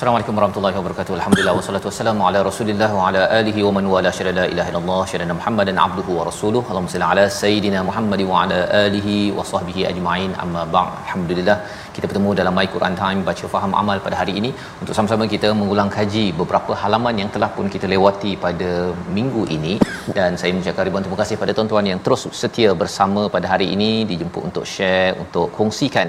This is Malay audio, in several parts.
Assalamualaikum warahmatullahi wabarakatuh. Alhamdulillah wassalatu wassalamu ala Rasulillah wa ala alihi wa man wala syada la ilaha illallah syada Muhammadan abduhu wa rasuluhu. Allahumma salli ala sayidina Muhammad wa ala alihi wa sahbihi ajma'in. Amma ba'd. Alhamdulillah kita bertemu dalam My Quran Time baca faham amal pada hari ini untuk sama-sama kita mengulang kaji beberapa halaman yang telah pun kita lewati pada minggu ini dan saya mengucapkan ribuan terima kasih pada tuan-tuan yang terus setia bersama pada hari ini dijemput untuk share untuk kongsikan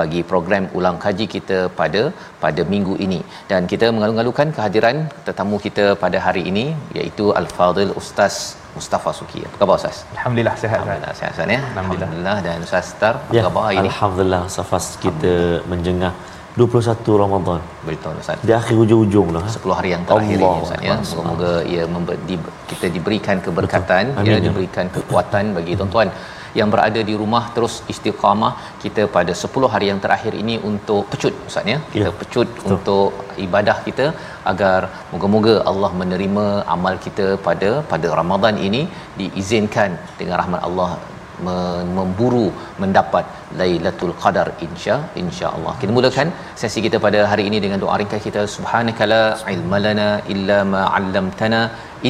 bagi program ulang kaji kita pada pada minggu ini dan kita mengalu-alukan kehadiran tetamu kita pada hari ini iaitu Al-Fadil Ustaz Mustafa Suki. Apa khabar Ustaz? Alhamdulillah sihat. Alhamdulillah sihat Ustaz ya. Alhamdulillah. Alhamdulillah dan Ustaz Star apa Ya, khabar hari ini? Alhamdulillah Safas kita menjengah 21 Ramadan. Betul Ustaz. Di akhir hujung-hujung lah. 10 hari yang terakhir Allah ini Ustaz ya. Semoga ia member, di, kita diberikan keberkatan ya ya. diberikan kekuatan bagi tuan-tuan yang berada di rumah terus istiqamah kita pada 10 hari yang terakhir ini untuk pecut Ustaz ya. Kita Ya, pecut untuk ibadah kita agar moga-moga Allah menerima amal kita pada pada Ramadan ini diizinkan dengan rahmat Allah me- memburu mendapat Lailatul Qadar insya insya-Allah. Kita mulakan sesi kita pada hari ini dengan doa ringkas kita subhanakala ilmalana illa ma 'allamtana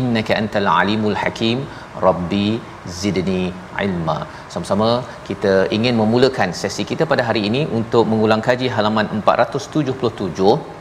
innaka antal alimul hakim rabbi zidni ilma. Sama-sama kita ingin memulakan sesi kita pada hari ini untuk mengulang kaji halaman 477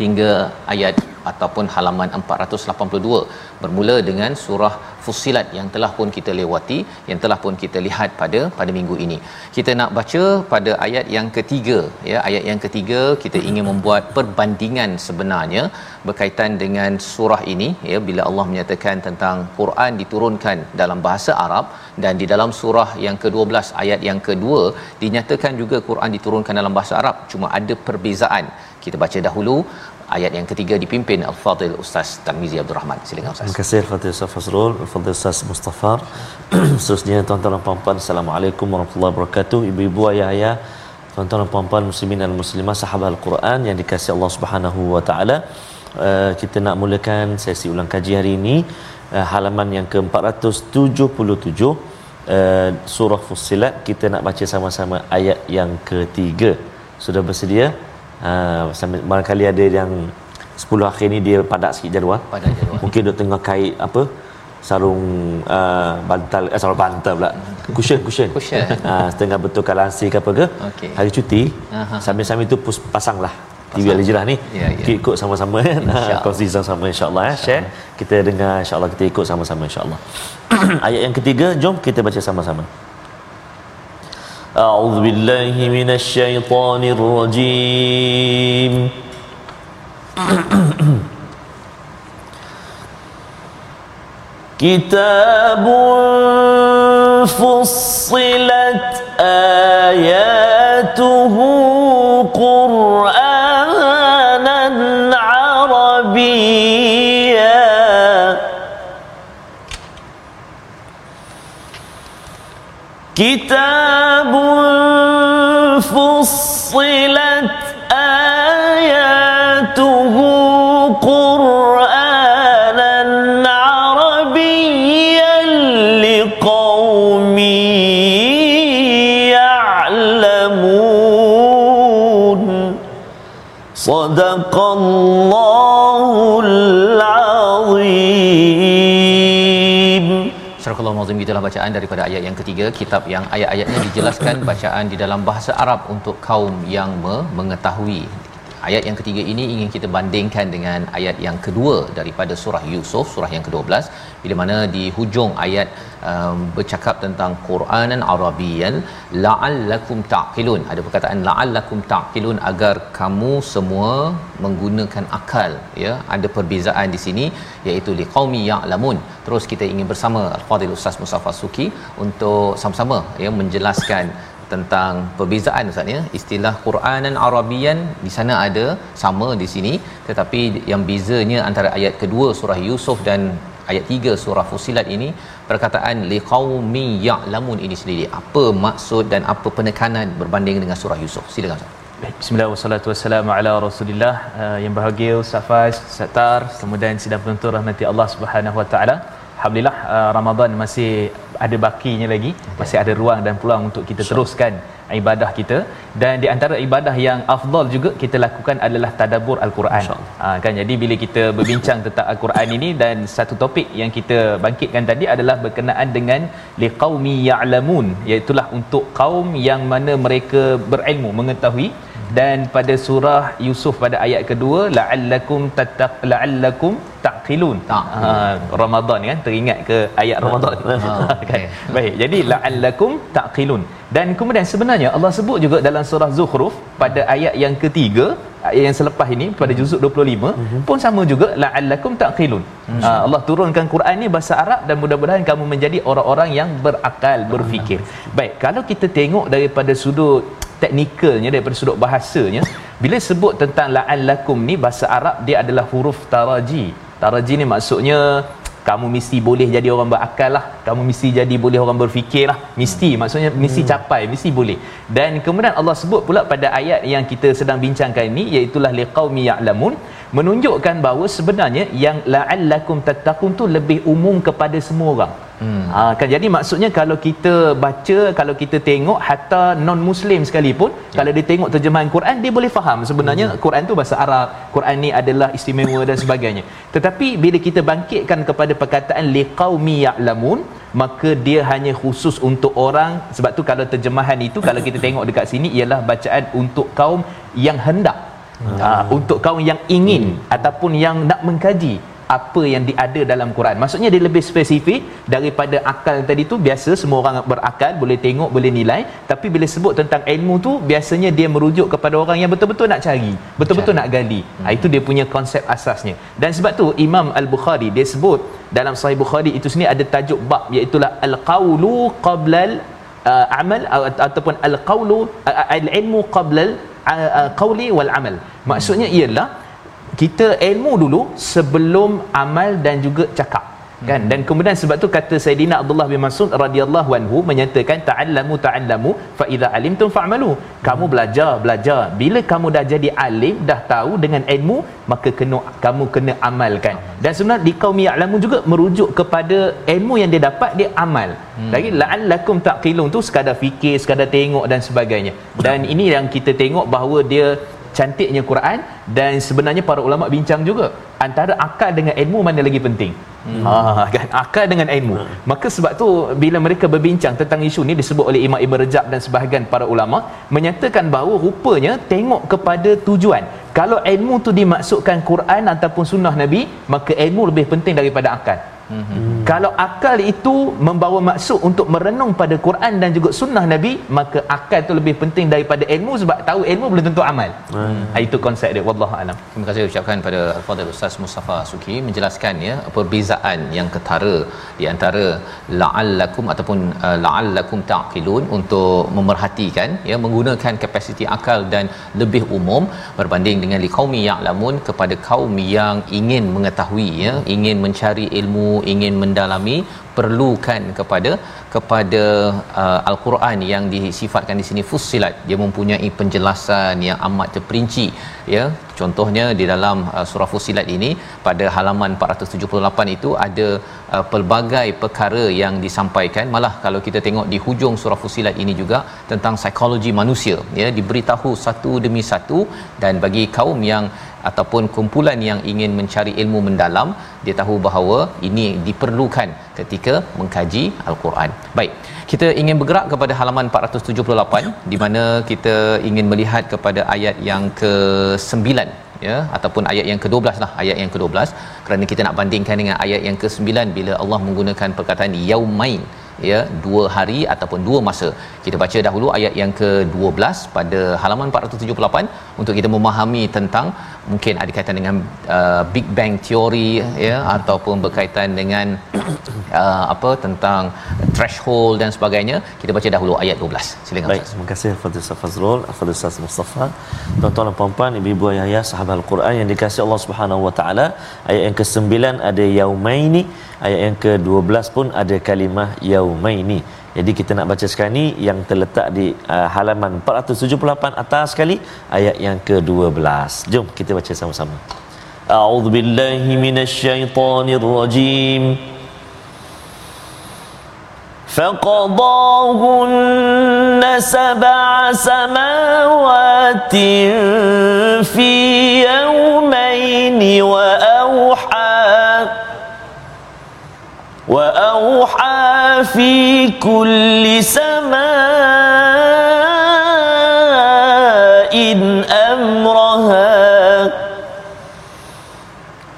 hingga ayat ataupun halaman 482 bermula dengan surah Fussilat yang telah pun kita lewati yang telah pun kita lihat pada pada minggu ini. Kita nak baca pada ayat yang ketiga ya ayat yang ketiga kita ingin membuat perbandingan sebenarnya berkaitan dengan surah ini ya bila Allah menyatakan tentang Quran diturunkan dalam bahasa Arab dan di dalam surah yang ke-12 ayat yang kedua dinyatakan juga Quran diturunkan dalam bahasa Arab cuma ada perbezaan. Kita baca dahulu ayat yang ketiga dipimpin Al-Fadil Ustaz Tarmizi Abdul Rahman. Silakan Ustaz. Terima kasih Al-Fatih Ustaz Fazrul, Al-Fatih Ustaz Mustafa. Seterusnya tuan-tuan dan puan-puan, Assalamualaikum warahmatullahi wabarakatuh. Ibu-ibu, ayah-ayah, tuan-tuan dan puan-puan muslimin dan muslimah sahabat Al-Quran yang dikasihi Allah Subhanahu wa taala. Uh, kita nak mulakan sesi ulang kaji hari ini uh, halaman yang ke-477 uh, surah Fussilat kita nak baca sama-sama ayat yang ketiga. Sudah bersedia? Uh, sambil barangkali ada yang 10 akhir ni dia padat sikit jadual. Padat jadual. Mungkin dia tengah kait apa? sarung uh, bantal eh sarung bantal pula cushion cushion Cushion. uh, setengah betulkan lansir ke apa ke Okey. hari cuti Aha. sambil-sambil tu pus, pasanglah TV Pasang. Al-Hijrah ni Ya, ya. kita ikut sama-sama kan kongsi sama-sama insyaAllah ya share kita dengar insyaAllah kita ikut sama-sama insyaAllah ayat yang ketiga jom kita baca sama-sama أعوذ بالله من الشيطان الرجيم. كتاب فصلت فصلت آياته قرآنا عربيا لقوم يعلمون. صدق الله barakallahu mazim itulah bacaan daripada ayat yang ketiga. Kitab yang ayat-ayatnya dijelaskan bacaan di dalam bahasa Arab untuk kaum yang mengetahui ayat yang ketiga ini ingin kita bandingkan dengan ayat yang kedua daripada surah Yusuf surah yang ke-12 bila mana di hujung ayat um, bercakap tentang Quranan Arabian la'allakum taqilun. Ada perkataan la'allakum taqilun agar kamu semua menggunakan akal ya. Ada perbezaan di sini iaitu liqaumi ya'lamun. Terus kita ingin bersama al-fadil ustaz Mustafa Suki untuk sama-sama ya menjelaskan tentang perbezaan ustaz ya. Istilah Quranan Arabian di sana ada sama di sini. Tetapi yang bezanya antara ayat kedua surah Yusuf dan ayat 3 surah Fusilat ini perkataan liqaumi ya'lamun ini sendiri. Apa maksud dan apa penekanan berbanding dengan surah Yusuf? Silakan ustaz. Baik, Bismillah wassalatu wassalamu ala Rasulillah. Uh, yang bahagia Ustaz Faz, Ustaz kemudian sidang penonton rahmati Allah Subhanahu wa taala. Alhamdulillah uh, Ramadan masih ada bakinya lagi, masih ada ruang dan peluang untuk kita teruskan ibadah kita. Dan di antara ibadah yang afdal juga kita lakukan adalah tadabbur al-Quran. Ha, kan? Jadi bila kita berbincang tentang al-Quran ini dan satu topik yang kita bangkitkan tadi adalah berkenaan dengan liqaumi ya'lamun iaitu untuk kaum yang mana mereka berilmu mengetahui dan pada surah Yusuf pada ayat kedua la'allakum tattaq la'allakum taqilun. Ha, Ramadan kan teringat ke ayat Ramadan. Ah, kan? Okey. baik jadi la'allakum taqilun. Dan kemudian sebenarnya Allah sebut juga dalam surah Zukhruf pada ayat yang ketiga ayat yang selepas ini pada juzuk 25 pun sama juga la'allakum taqilun. Ha, Allah turunkan Quran ni bahasa Arab dan mudah-mudahan kamu menjadi orang-orang yang berakal berfikir. Baik kalau kita tengok daripada sudut teknikalnya daripada sudut bahasanya bila sebut tentang la'allakum ni bahasa Arab dia adalah huruf taraji. Taraji ni maksudnya kamu mesti boleh jadi orang berakal lah. Kamu mesti jadi boleh orang berfikir lah. Mesti maksudnya mesti capai mesti boleh. Dan kemudian Allah sebut pula pada ayat yang kita sedang bincangkan ini iaitulah liqaumi ya'lamun menunjukkan bahawa sebenarnya yang la'allakum tattaqun tu lebih umum kepada semua orang hmm. ha, kan jadi maksudnya kalau kita baca kalau kita tengok hatta non muslim sekalipun ya. kalau dia tengok terjemahan Quran dia boleh faham sebenarnya hmm. Quran tu bahasa Arab Quran ni adalah istimewa dan sebagainya tetapi bila kita bangkitkan kepada perkataan liqaumi ya'lamun maka dia hanya khusus untuk orang sebab tu kalau terjemahan itu kalau kita tengok dekat sini ialah bacaan untuk kaum yang hendak hmm. uh, untuk kaum yang ingin hmm. ataupun yang nak mengkaji apa yang diada dalam Quran. Maksudnya dia lebih spesifik daripada akal tadi tu biasa semua orang berakal boleh tengok boleh nilai tapi bila sebut tentang ilmu tu biasanya dia merujuk kepada orang yang betul-betul nak cari, betul-betul nak gali. Hmm. Ha, itu dia punya konsep asasnya. Dan sebab tu Imam Al-Bukhari dia sebut dalam Sahih Bukhari itu sini ada tajuk bab iaitu al-qaulu qabla uh, amal ataupun al-qaulu uh, al-ilmu qabla al-qawli wal amal. Maksudnya ialah kita ilmu dulu sebelum amal dan juga cakap kan? Dan kemudian sebab tu kata Saidina Abdullah bin Mas'ud radhiyallahu anhu menyatakan ta'allamu ta'allamu fa idza alimtum fa'malu. Kamu belajar belajar. Bila kamu dah jadi alim dah tahu dengan ilmu maka kena kamu kena amalkan. Dan sebenarnya di kaum ya'lamu juga merujuk kepada ilmu yang dia dapat dia amal. Hmm. lagi la'allakum taqilun tu sekadar fikir sekadar tengok dan sebagainya. Dan ini yang kita tengok bahawa dia cantiknya Quran dan sebenarnya para ulama bincang juga antara akal dengan ilmu mana lagi penting. Hmm. ha kan? Akal dengan ilmu. Hmm. maka sebab tu bila mereka berbincang tentang isu ni disebut oleh Imam Ibn Rajab dan sebahagian para ulama menyatakan bahawa rupanya tengok kepada tujuan. Kalau ilmu tu dimaksudkan Quran ataupun sunnah Nabi maka ilmu lebih penting daripada akal Hmm. Kalau akal itu membawa maksud untuk merenung pada Quran dan juga sunnah Nabi, maka akal itu lebih penting daripada ilmu sebab tahu ilmu belum tentu amal. Hmm. Itu konsep dia. Wallahu alam. Terima kasih ucapkan pada Al-Fadhil Ustaz Mustafa Suki menjelaskan ya perbezaan yang ketara di antara la'allakum ataupun uh, la'allakum taqilun untuk memerhatikan ya menggunakan kapasiti akal dan lebih umum berbanding dengan liqaumi ya'lamun kepada kaum yang ingin mengetahui ya ingin mencari ilmu ingin mendalami perlukan kepada kepada uh, al-Quran yang disifatkan di sini. Fussilat dia mempunyai penjelasan yang amat terperinci ya. Contohnya di dalam uh, surah fussilat ini pada halaman 478 itu ada uh, pelbagai perkara yang disampaikan. Malah kalau kita tengok di hujung surah fussilat ini juga tentang psikologi manusia ya. Diberitahu satu demi satu dan bagi kaum yang ataupun kumpulan yang ingin mencari ilmu mendalam dia tahu bahawa ini diperlukan ketika mengkaji al-Quran. Baik, kita ingin bergerak kepada halaman 478 di mana kita ingin melihat kepada ayat yang ke-9 ya ataupun ayat yang ke-12 lah ayat yang ke-12 kerana kita nak bandingkan dengan ayat yang ke-9 bila Allah menggunakan perkataan yaumain ya dua hari ataupun dua masa. Kita baca dahulu ayat yang ke-12 pada halaman 478 untuk kita memahami tentang mungkin ada kaitan dengan uh, Big Bang Theory ya ataupun berkaitan dengan uh, apa tentang threshold dan sebagainya. Kita baca dahulu ayat 12. Silakan Baik, terima kasih Fadil Ustaz Fazrul, Fadil Ustaz Mustafa. Tuan-tuan dan puan-puan, ibu-ibu ayah-ayah sahabat Al-Quran yang dikasihi Allah Subhanahu Wa Taala. Ayat yang ke-9 ada yaumaini, ayat yang ke-12 pun ada kalimah yaumaini. Jadi kita nak baca sekarang ni yang terletak di uh, halaman 478 atas sekali ayat yang ke-12. Jom kita baca sama-sama. A'udzu billahi minasyaitonir rajim. فقضاهن سبع سماوات في يومين وأوحى في كل سماء أمرها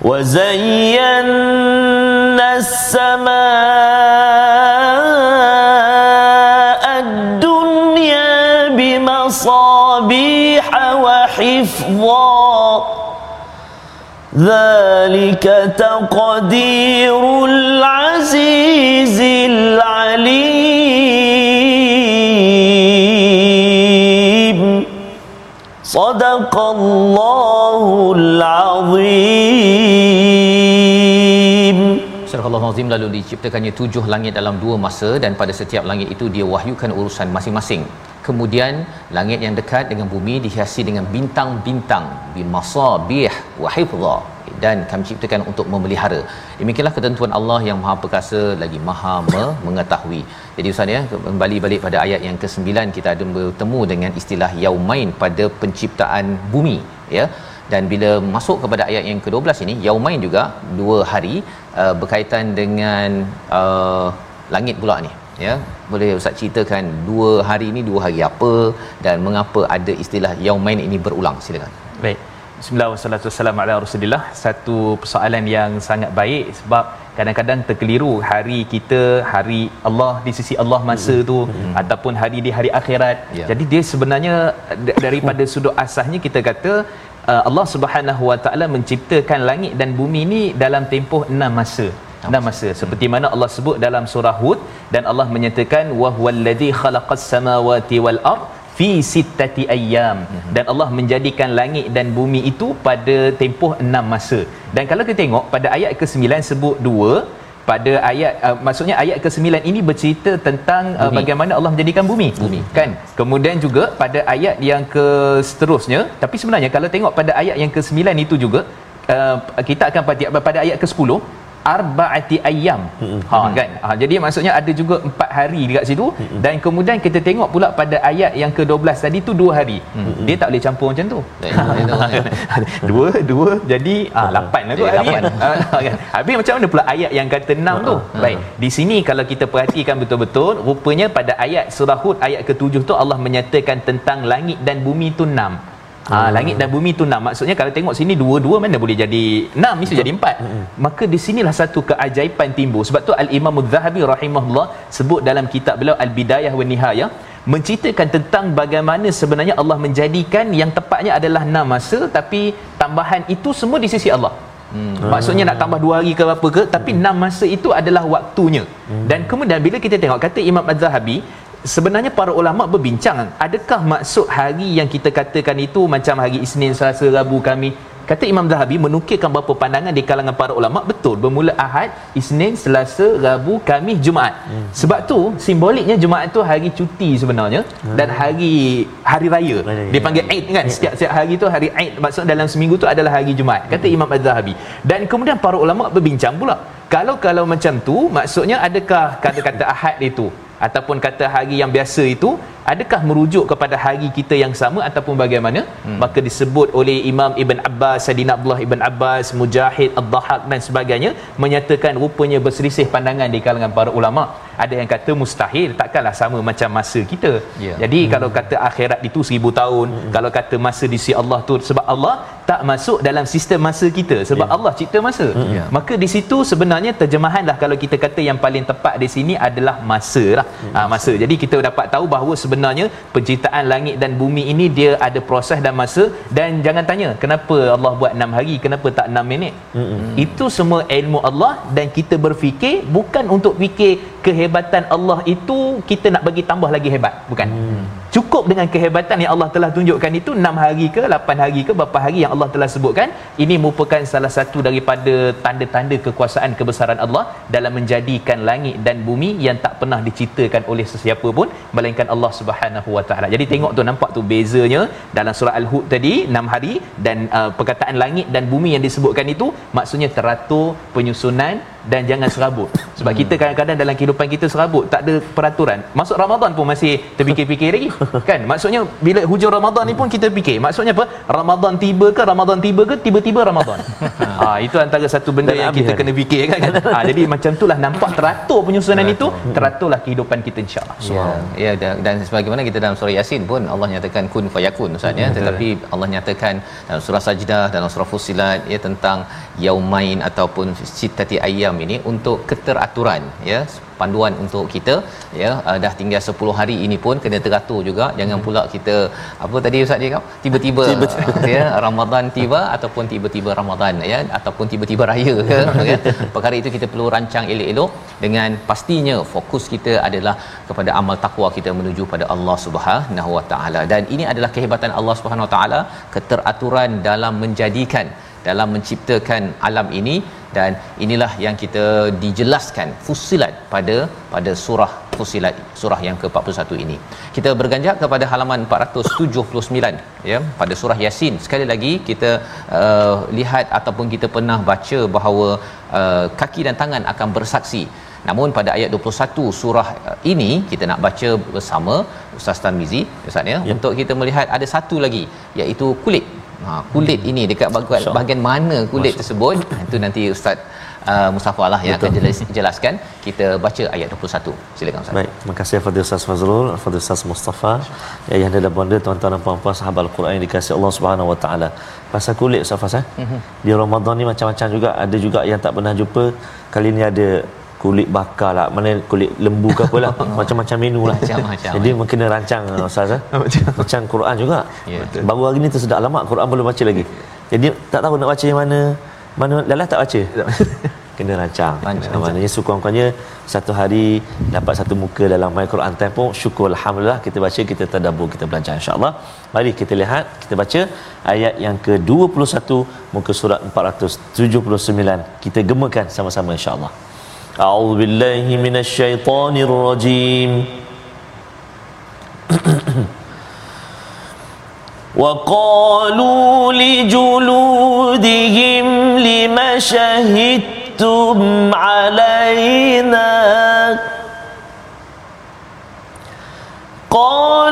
وزينا السماء الدنيا بمصابيح وحفظا ذلك تقدير العزيز العليم صدق الله العظيم Surah Allah Azim lalu diciptakannya tujuh langit dalam dua masa dan pada setiap langit itu dia wahyukan urusan masing-masing. Kemudian langit yang dekat dengan bumi dihiasi dengan bintang-bintang bimasabih wa hifdha dan kami ciptakan untuk memelihara. Demikianlah ketentuan Allah yang Maha Perkasa lagi Maha mengetahui. Jadi Ustaz ya, kembali balik pada ayat yang ke-9 kita ada bertemu dengan istilah yaumain pada penciptaan bumi ya dan bila masuk kepada ayat yang ke-12 ini yaumain juga dua hari uh, berkaitan dengan uh, langit pula ni ya boleh ustaz ceritakan dua hari ini dua hari apa dan mengapa ada istilah yaumain ini berulang silakan Baik. Bismillah wassalatu wassalamu ala Rasulillah. Satu persoalan yang sangat baik sebab kadang-kadang terkeliru hari kita hari Allah di sisi Allah masa tu hmm. ataupun hari di hari akhirat. Ya. Jadi dia sebenarnya daripada sudut asasnya kita kata uh, Allah Subhanahu Wa Taala menciptakan langit dan bumi ni dalam tempoh enam masa. Enam masa seperti mana Allah sebut dalam surah Hud dan Allah menyatakan wa huwallazi khalaqas samawati wal ard fi sittati ayyam dan Allah menjadikan langit dan bumi itu pada tempoh enam masa. Dan kalau kita tengok pada ayat ke-9 sebut dua pada ayat uh, maksudnya ayat ke-9 ini bercerita tentang uh, bagaimana Allah menjadikan bumi. Bumi. Kan? Kemudian juga pada ayat yang ke seterusnya tapi sebenarnya kalau tengok pada ayat yang ke-9 itu juga uh, kita akan pada, pada ayat ke-10 arbaati ayyam. Ha kan. Ha jadi maksudnya ada juga empat hari dekat situ dan kemudian kita tengok pula pada ayat yang ke-12 tadi tu dua hari. Dia tak boleh campur macam tu. dua dua jadi ah lapan lah tu Jadi hari. lapan. Ah, kan? Habis macam mana pula ayat yang kata enam tu? Baik. Di sini kalau kita perhatikan betul-betul rupanya pada ayat surah Hud ayat ke-7 tu Allah menyatakan tentang langit dan bumi tu enam. Ha, langit dan bumi tu enam. Maksudnya kalau tengok sini dua-dua mana boleh jadi enam, mesti jadi empat. Maka di sinilah satu keajaiban timbul. Sebab tu Al-Imam Az-Zahabi rahimahullah sebut dalam kitab beliau Al-Bidayah wa Nihayah menceritakan tentang bagaimana sebenarnya Allah menjadikan yang tepatnya adalah enam masa tapi tambahan itu semua di sisi Allah. Hmm. Maksudnya nak tambah dua hari ke apa ke tapi enam masa itu adalah waktunya. Dan kemudian bila kita tengok kata Imam Az-Zahabi sebenarnya para ulama berbincang adakah maksud hari yang kita katakan itu macam hari Isnin, Selasa, Rabu, Khamis Kata Imam Zahabi menukilkan beberapa pandangan di kalangan para ulama betul bermula Ahad, Isnin, Selasa, Rabu, Khamis, Jumaat. Hmm. Sebab tu simboliknya Jumaat tu hari cuti sebenarnya hmm. dan hari hari raya. Raya, Dia ya. panggil Eid kan. Setiap setiap hari tu hari Eid maksud dalam seminggu tu adalah hari Jumaat. Kata Imam Az-Zahabi. Dan kemudian para ulama berbincang pula. Kalau kalau macam tu maksudnya adakah kata-kata Ahad itu ataupun kata hari yang biasa itu adakah merujuk kepada hari kita yang sama ataupun bagaimana hmm. maka disebut oleh Imam Ibn Abbas Saidina Abdullah Ibn Abbas Mujahid Ad-Dahak dan sebagainya menyatakan rupanya berselisih pandangan di kalangan para ulama ada yang kata mustahil takkanlah sama macam masa kita. Ya. jadi kalau kata akhirat itu seribu tahun kalau kata masa di sisi Allah tu sebab Allah tak masuk dalam sistem masa kita sebab Allah cipta masa. Ya. maka di situ sebenarnya terjemahan lah kalau kita kata yang paling tepat di sini adalah masa lah. Ha, masa. Jadi kita dapat tahu bahawa sebenarnya penciptaan langit dan bumi ini dia ada proses dan masa. Dan jangan tanya kenapa Allah buat 6 hari kenapa tak 6 minit? Itu semua ilmu Allah dan kita berfikir bukan untuk fikir kehebatan Allah itu kita nak bagi tambah lagi hebat bukan cukup dengan kehebatan yang Allah telah tunjukkan itu 6 hari ke 8 hari ke berapa hari yang Allah telah sebutkan ini merupakan salah satu daripada tanda-tanda kekuasaan kebesaran Allah dalam menjadikan langit dan bumi yang tak pernah diciptakan oleh sesiapa pun melainkan Allah Subhanahu Wa Taala. Jadi tengok tu nampak tu bezanya dalam surah Al-Hud tadi 6 hari dan uh, perkataan langit dan bumi yang disebutkan itu maksudnya teratur penyusunan dan jangan serabut. Sebab kita kadang-kadang dalam kehidupan kita serabut, tak ada peraturan. Masuk Ramadan pun masih terfikir-fikir lagi. Kan? Maksudnya bila hujung Ramadan ni pun kita fikir. Maksudnya apa? Ramadan tiba ke Ramadan tiba ke tiba-tiba Ramadan. ha itu antara satu benda Dan yang kita hari. kena fikir kan. kan? ha jadi macam itulah nampak teratur penyusunan itu, teraturlah kehidupan kita insya-Allah. Ya, ya dan, dan sebagaimana kita dalam surah Yasin pun Allah nyatakan kun fayakun Ustaz ya tetapi Allah nyatakan dalam surah Sajdah dalam surah Fussilat ya tentang yaumain ataupun sitati ayam ini untuk keteraturan ya. Panduan untuk kita ya. Uh, dah tinggal 10 hari ini pun kena teratur juga. Jangan pula kita apa tadi ustaz cakap? Tiba-tiba ya Ramadan tiba ataupun tiba-tiba Ramadan ya ataupun tiba-tiba raya ke ya. Perkara itu kita perlu rancang elok-elok dengan pastinya fokus kita adalah kepada amal takwa kita menuju pada Allah Subhanahu Wa Taala. Dan ini adalah kehebatan Allah Subhanahu Wa Taala keteraturan dalam menjadikan dalam menciptakan alam ini dan inilah yang kita dijelaskan fusilat pada pada surah fusilat surah yang ke-41 ini. Kita berganjak kepada halaman 479 ya pada surah Yasin. Sekali lagi kita uh, lihat ataupun kita pernah baca bahawa uh, kaki dan tangan akan bersaksi. Namun pada ayat 21 surah uh, ini kita nak baca bersama Ustaz Tarmizi Ustaz ya, ya untuk kita melihat ada satu lagi iaitu kulit. Ha kulit ini dekat bahagian, bahagian mana kulit tersebut itu nanti Ustaz uh, Mustafa lah yang akan jelas, jelaskan. Kita baca ayat 21. Silakan Ustaz. Baik, terima kasih Fadil Ustaz Fazrul, Fadil Ustaz Mustafa. Ya, yang ada bonda tuan-tuan dan puan-puan sahabat Al-Quran yang dikasihi Allah Subhanahu Wa Taala. Pasal kulit Ustaz Faz eh. Di Ramadan ni macam-macam juga, ada juga yang tak pernah jumpa. Kali ni ada kulit bakar lah, mana kulit lembu ke apa lah. Macam-macam menu lah. Macam-macam, Jadi eh. kena rancang Ustaz eh. macam Quran juga. Ya, betul. Baru hari ni tersedak lama Quran belum baca lagi. Jadi tak tahu nak baca yang mana. Mana lalah tak baca. kena rancang. Rancang. Maknanya sukur-kurangnya satu hari dapat satu muka dalam My Quran Time pun syukur Alhamdulillah kita baca, kita tadabbur, kita belajar insyaAllah. Mari kita lihat, kita baca ayat yang ke-21 muka surat 479. Kita gemakan sama-sama insyaAllah. أعوذ بالله من الشيطان الرجيم. وقالوا لجلودهم لم شهدتم علينا؟ قال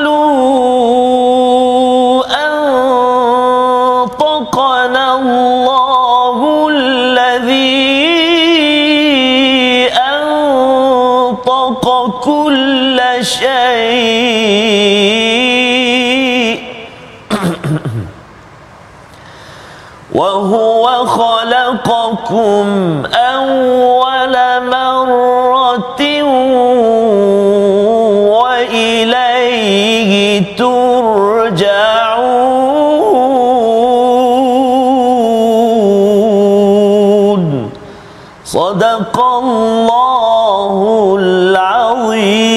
خلقكم أول مرة وإليه ترجعون صدق الله العظيم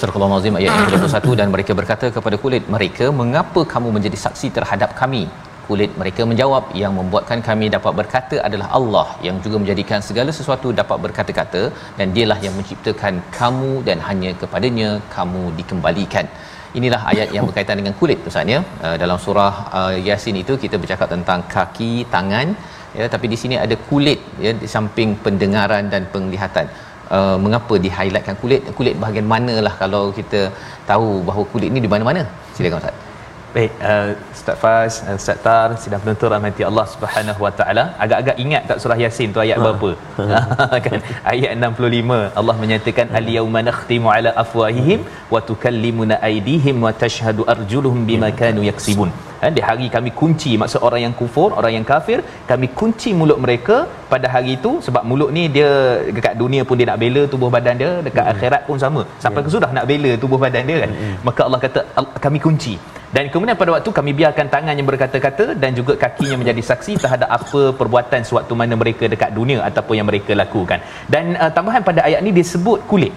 Surah Al-Azim ayat yang ke-21 dan mereka berkata kepada kulit mereka mengapa kamu menjadi saksi terhadap kami Kulit mereka menjawab yang membuatkan kami dapat berkata adalah Allah yang juga menjadikan segala sesuatu dapat berkata-kata dan dialah yang menciptakan kamu dan hanya kepadanya kamu dikembalikan. Inilah ayat yang berkaitan dengan kulit Ustaz ya. Uh, dalam surah uh, Yasin itu kita bercakap tentang kaki tangan ya tapi di sini ada kulit ya di samping pendengaran dan penglihatan. Uh, mengapa di highlightkan kulit? Kulit bahagian manalah kalau kita tahu bahawa kulit ni di mana-mana. Silakan ustaz Baik, uh, Ustaz Faz, uh, Ustaz Tar, sidang penonton rahmati Allah Subhanahu Wa Taala. Agak-agak ingat tak surah Yasin tu ayat berapa? kan ayat 65 Allah menyatakan al-yauma nakhtimu ala afwahihim wa tukallimuna aydihim wa tashhadu arjuluhum bima kanu yaksibun. Ha, di hari kami kunci maksud orang yang kufur, orang yang kafir, kami kunci mulut mereka pada hari itu sebab mulut ni dia dekat dunia pun dia nak bela tubuh badan dia, dekat hmm. akhirat pun sama. Sampai ke sudah nak bela tubuh badan dia kan. Hmm. Maka Allah kata kami kunci dan kemudian pada waktu kami biarkan tangan yang berkata-kata dan juga kakinya menjadi saksi terhadap apa perbuatan sewaktu mana mereka dekat dunia ataupun yang mereka lakukan dan uh, tambahan pada ayat ni disebut kulit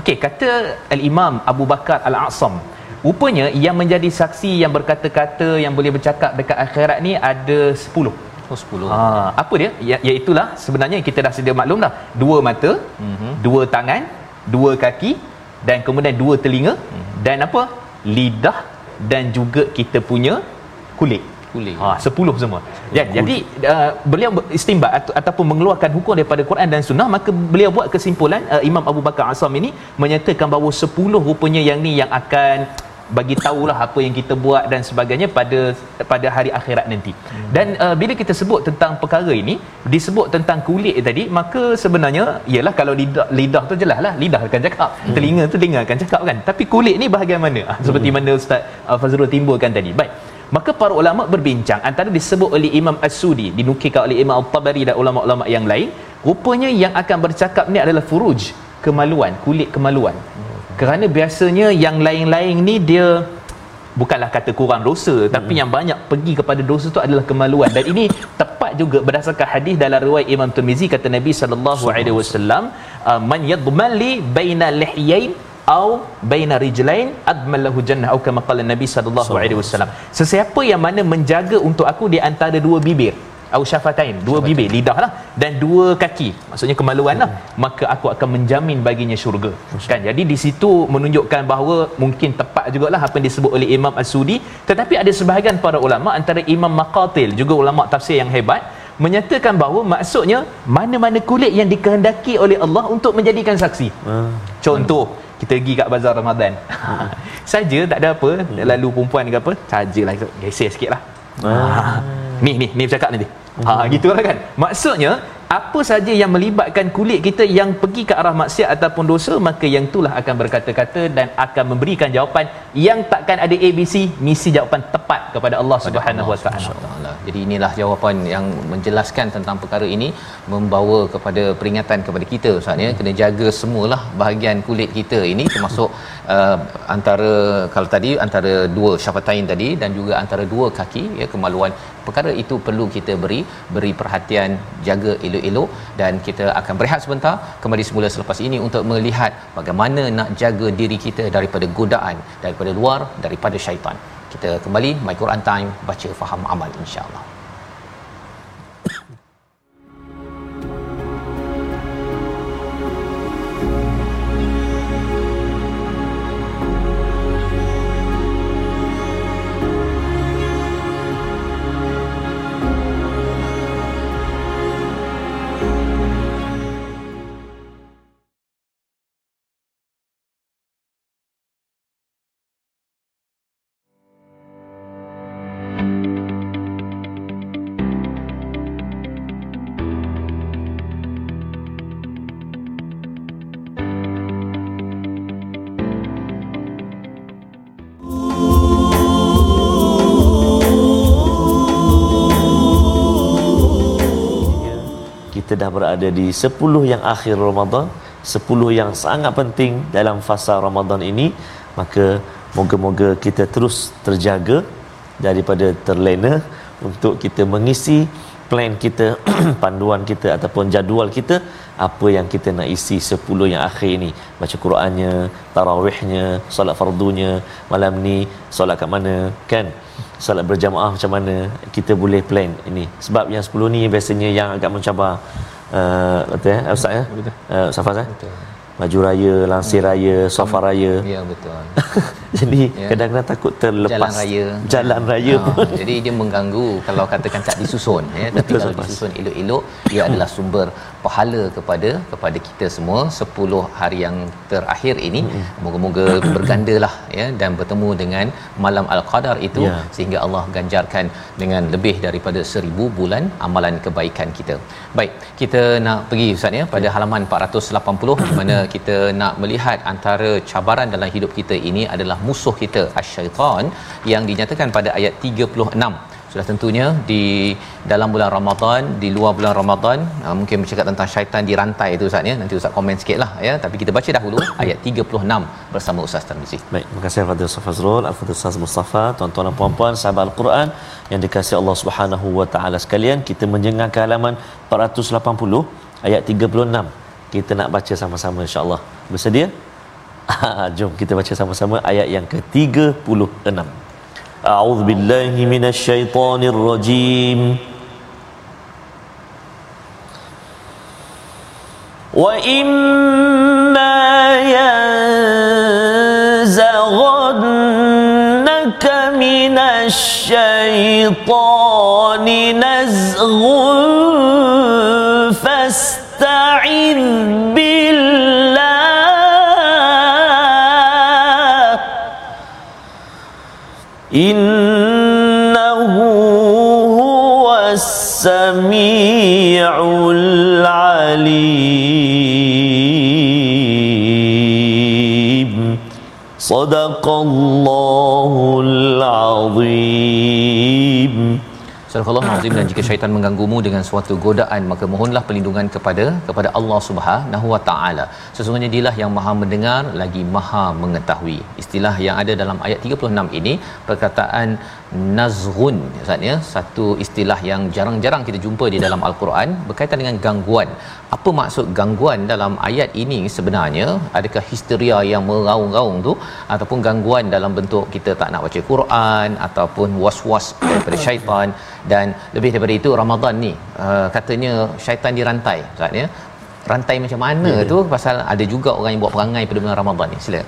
okey kata al-imam Abu Bakar al-A'sam rupanya yang menjadi saksi yang berkata-kata yang boleh bercakap dekat akhirat ni ada 10 Oh 10. Ha, apa dia? Ya, iaitulah sebenarnya kita dah sedia maklum dah. Dua mata, mm-hmm. dua tangan, dua kaki dan kemudian dua telinga mm-hmm. dan apa? Lidah dan juga kita punya kulit kulit ha 10 semua ya jadi uh, beliau istimbat atau, ataupun mengeluarkan hukum daripada Quran dan sunnah maka beliau buat kesimpulan uh, Imam Abu Bakar Asam ini menyatakan bahawa 10 rupanya yang ni yang akan bagi tahulah apa yang kita buat dan sebagainya pada pada hari akhirat nanti. Hmm. Dan uh, bila kita sebut tentang perkara ini, disebut tentang kulit tadi, maka sebenarnya ialah kalau lidah lidah tu jelaslah, lidah akan cakap, hmm. telinga tu telinga akan cakap kan. Tapi kulit ni bahagian mana? Ah, seperti hmm. mana Ustaz uh, Fazrul timbulkan tadi. Baik. Maka para ulama berbincang antara disebut oleh Imam As-Sudi, dinukilkan oleh Imam Al-Tabari dan ulama-ulama yang lain, rupanya yang akan bercakap ni adalah furuj, kemaluan, kulit kemaluan. Hmm kerana biasanya yang lain-lain ni dia bukanlah kata kurang dosa hmm. tapi yang banyak pergi kepada dosa tu adalah kemaluan. Dan ini tepat juga berdasarkan hadis dalam riwayat Imam Tirmizi kata Nabi sallallahu alaihi wasallam ah, man yadman li baina lihyain au baina rijlain adman lahu jannah atau kama qala Nabi sallallahu alaihi wasallam. Sesiapa yang mana menjaga untuk aku di antara dua bibir au syafatain. Dua bibir lidah lah dan dua kaki. Maksudnya kemaluan lah hmm. maka aku akan menjamin baginya syurga. Kan? Jadi di situ menunjukkan bahawa mungkin tepat jugalah apa yang disebut oleh Imam As-Sudi. Tetapi ada sebahagian para ulama antara Imam Maqatil juga ulama tafsir yang hebat menyatakan bahawa maksudnya mana-mana kulit yang dikehendaki oleh Allah untuk menjadikan saksi. Hmm. contoh kita pergi kat bazar Ramadan. Hmm. saja tak ada apa. Lalu perempuan ke apa sajalah geser sikit lah hmm ni ni ni bercakap nanti ha mhm. gitulah kan maksudnya apa saja yang melibatkan kulit kita yang pergi ke arah maksiat ataupun dosa maka yang itulah akan berkata-kata dan akan memberikan jawapan yang takkan ada ABC misi jawapan tepat kepada Allah Subhanahu Wa Taala. Jadi inilah jawapan yang menjelaskan tentang perkara ini membawa kepada peringatan kepada kita Ustaz ya kena jaga semualah bahagian kulit kita ini termasuk uh, antara kalau tadi antara dua syafatain tadi dan juga antara dua kaki ya kemaluan perkara itu perlu kita beri beri perhatian jaga elok-elok dan kita akan berehat sebentar. Kembali semula selepas ini untuk melihat bagaimana nak jaga diri kita daripada godaan daripada luar daripada syaitan. Kita kembali my Quran time baca faham amal insyaallah berada di 10 yang akhir Ramadan 10 yang sangat penting dalam fasa Ramadan ini maka moga-moga kita terus terjaga daripada terlena untuk kita mengisi plan kita panduan kita ataupun jadual kita apa yang kita nak isi 10 yang akhir ini. Baca Qurannya tarawihnya solat fardunya malam ni solat kat mana kan? Solat berjamaah macam mana kita boleh plan ini. Sebab yang 10 ni biasanya yang agak mencabar uh, betul ya? Ustaz ya? Uh, Safaz ya baju raya, lansir raya, sofa raya. Ya betul. Jadi Ya. kadang-kadang takut terlepas Jalan raya. Jalan raya Ha, pun. jadi dia mengganggu kalau katakan tak disusun ya tapi Betul, kalau Ustaz. disusun elok-elok dia adalah sumber pahala kepada kepada kita semua 10 hari yang terakhir ini moga-moga bergandalah ya dan bertemu dengan malam al-qadar itu Ya. sehingga Allah ganjarkan dengan lebih daripada 1000 bulan amalan kebaikan kita. Baik, kita nak pergi ustaz ya pada halaman 480 di mana kita nak melihat antara cabaran dalam hidup kita ini adalah musuh kita asyaitan yang dinyatakan pada ayat 36 sudah tentunya di dalam bulan Ramadan di luar bulan Ramadan uh, mungkin bercakap tentang syaitan di rantai itu ustaz ya. Nanti ustaz komen sikitlah ya. Tapi kita baca dahulu ayat 36 bersama ustaz Tarmizi. Baik, terima kasih Al-Fadhil Ustaz Fazrul, Al-Fadhil Ustaz Mustafa, tuan-tuan dan puan-puan sahabat Al-Quran yang dikasihi Allah Subhanahu wa taala sekalian, kita menjengah ke halaman 480 ayat 36 kita nak baca sama-sama insya-Allah. Bersedia? Jom kita baca sama-sama ayat yang ke-36. A'udzu billahi rajim. Wa imma yanzaghannaka minasyaitani nazghun صدق الله العظيم Surah Allah Azim dan jika syaitan mengganggumu dengan suatu godaan maka mohonlah perlindungan kepada kepada Allah Subhanahu Wa Taala. Sesungguhnya dialah yang Maha mendengar lagi Maha mengetahui. Istilah yang ada dalam ayat 36 ini perkataan nazghun Ustaz ya, satu istilah yang jarang-jarang kita jumpa di dalam al-Quran berkaitan dengan gangguan. Apa maksud gangguan dalam ayat ini sebenarnya? Adakah histeria yang meraung-raung tu ataupun gangguan dalam bentuk kita tak nak baca Quran ataupun was-was daripada syaitan dan lebih daripada itu Ramadan ni uh, katanya syaitan dirantai Ustaz ya. Rantai macam mana Ya, ya. tu pasal ada juga orang yang buat perangai pada bulan Ramadan ni. Sila.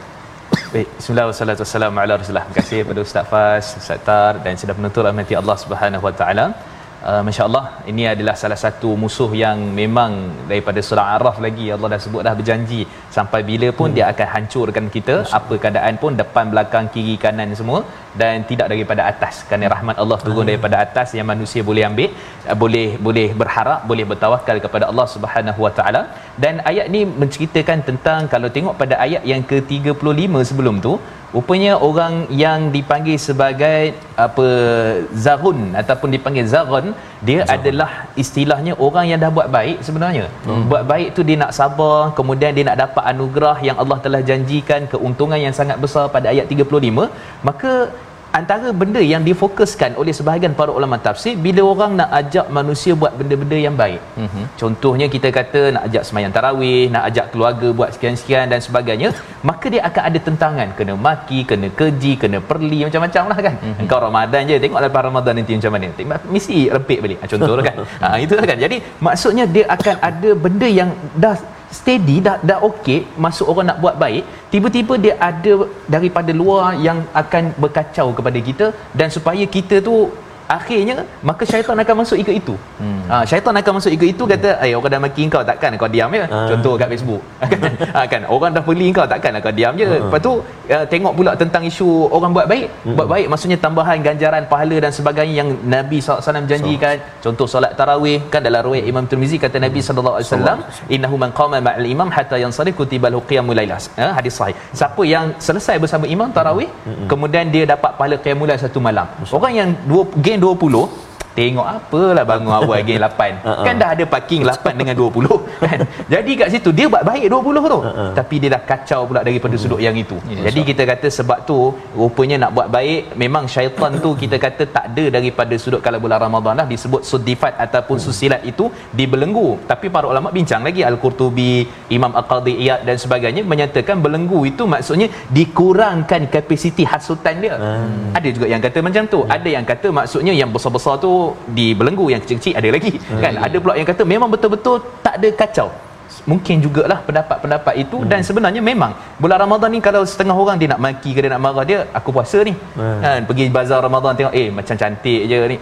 Baik, bismillah wassalatu wassalamu ala rasulillah. Terima kasih kepada Ustaz Fas, Ustaz Tar dan sudah menutur rahmati Allah Subhanahu wa taala. Uh, Masya Allah ini adalah salah satu musuh yang memang daripada surah Araf lagi Allah dah sebut dah berjanji sampai bila pun hmm. dia akan hancurkan kita apa keadaan pun depan belakang kiri kanan semua dan tidak daripada atas. Kerana rahmat Allah turun daripada atas yang manusia boleh ambil uh, boleh boleh berharap boleh bertawakal kepada Allah Subhanahu wa taala. Dan ayat ni menceritakan tentang kalau tengok pada ayat yang ke-35 sebelum tu rupanya orang yang dipanggil sebagai apa zarun ataupun dipanggil zaron dia Zahun. adalah istilahnya orang yang dah buat baik sebenarnya hmm. buat baik tu dia nak sabar kemudian dia nak dapat anugerah yang Allah telah janjikan keuntungan yang sangat besar pada ayat 35 maka antara benda yang difokuskan oleh sebahagian para ulama tafsir bila orang nak ajak manusia buat benda-benda yang baik. Mm-hmm. Contohnya kita kata nak ajak semayang tarawih, nak ajak keluarga buat sekian-sekian dan sebagainya, maka dia akan ada tentangan, kena maki, kena keji, kena perli macam-macam lah kan. Mm-hmm. Engkau Ramadan je, tengok lepas Ramadan nanti macam mana. Mesti rempit balik. Ha, contoh lah kan. ha, itu lah kan. Jadi maksudnya dia akan ada benda yang dah steady dah dah okey masuk orang nak buat baik tiba-tiba dia ada daripada luar yang akan berkacau kepada kita dan supaya kita tu akhirnya maka syaitan akan masuk ikut itu. Hmm. Ha, syaitan akan masuk ikut itu kata, "Eh orang dah maki kau takkan kau diam je." Ah. Contoh kat Facebook. kan? ha, kan orang dah beli kau takkan kau diam je. Ah. Lepas tu uh, tengok pula tentang isu orang buat baik. Hmm. Buat baik maksudnya tambahan ganjaran pahala dan sebagainya yang Nabi SAW janjikan. Contoh solat tarawih kan dalam riwayat Imam Tirmizi kata Nabi sallallahu alaihi wasallam, "Innahu man qama ma'al imam hatta yansarif kutiba lahu qiyamul lailah." Ha, hadis sahih. Siapa yang selesai bersama imam tarawih, kemudian dia dapat pahala qiyamul lail satu malam. Orang yang dua geng 20 Tengok apalah bangun awal geng 8 Kan dah ada parking 8 dengan 20 kan? Jadi kat situ dia buat baik 20 tu. Tapi dia dah kacau pula daripada sudut yang itu. Ya, Jadi kita kata sebab tu Rupanya nak buat baik Memang syaitan tu kita kata tak ada daripada sudut kalau bulan Ramadan lah Disebut sudifat ataupun susilat itu dibelenggu. Tapi para ulama bincang lagi. Al-Qurtubi, Imam Al-Qadhi Iyad dan sebagainya Menyatakan belenggu itu maksudnya dikurangkan kapasiti hasutan dia. Hmm. Ada juga yang kata macam tu. Ada yang kata maksudnya yang besar-besar tu dibelenggu Yang kecil-kecil ada lagi kan Ada pula yang kata memang betul-betul tak ada kacau mungkin jugalah pendapat-pendapat itu hmm. dan sebenarnya memang bulan Ramadan ni kalau setengah orang dia nak maki ke dia nak marah dia aku puasa ni hmm. kan pergi bazar Ramadan tengok eh macam cantik je ni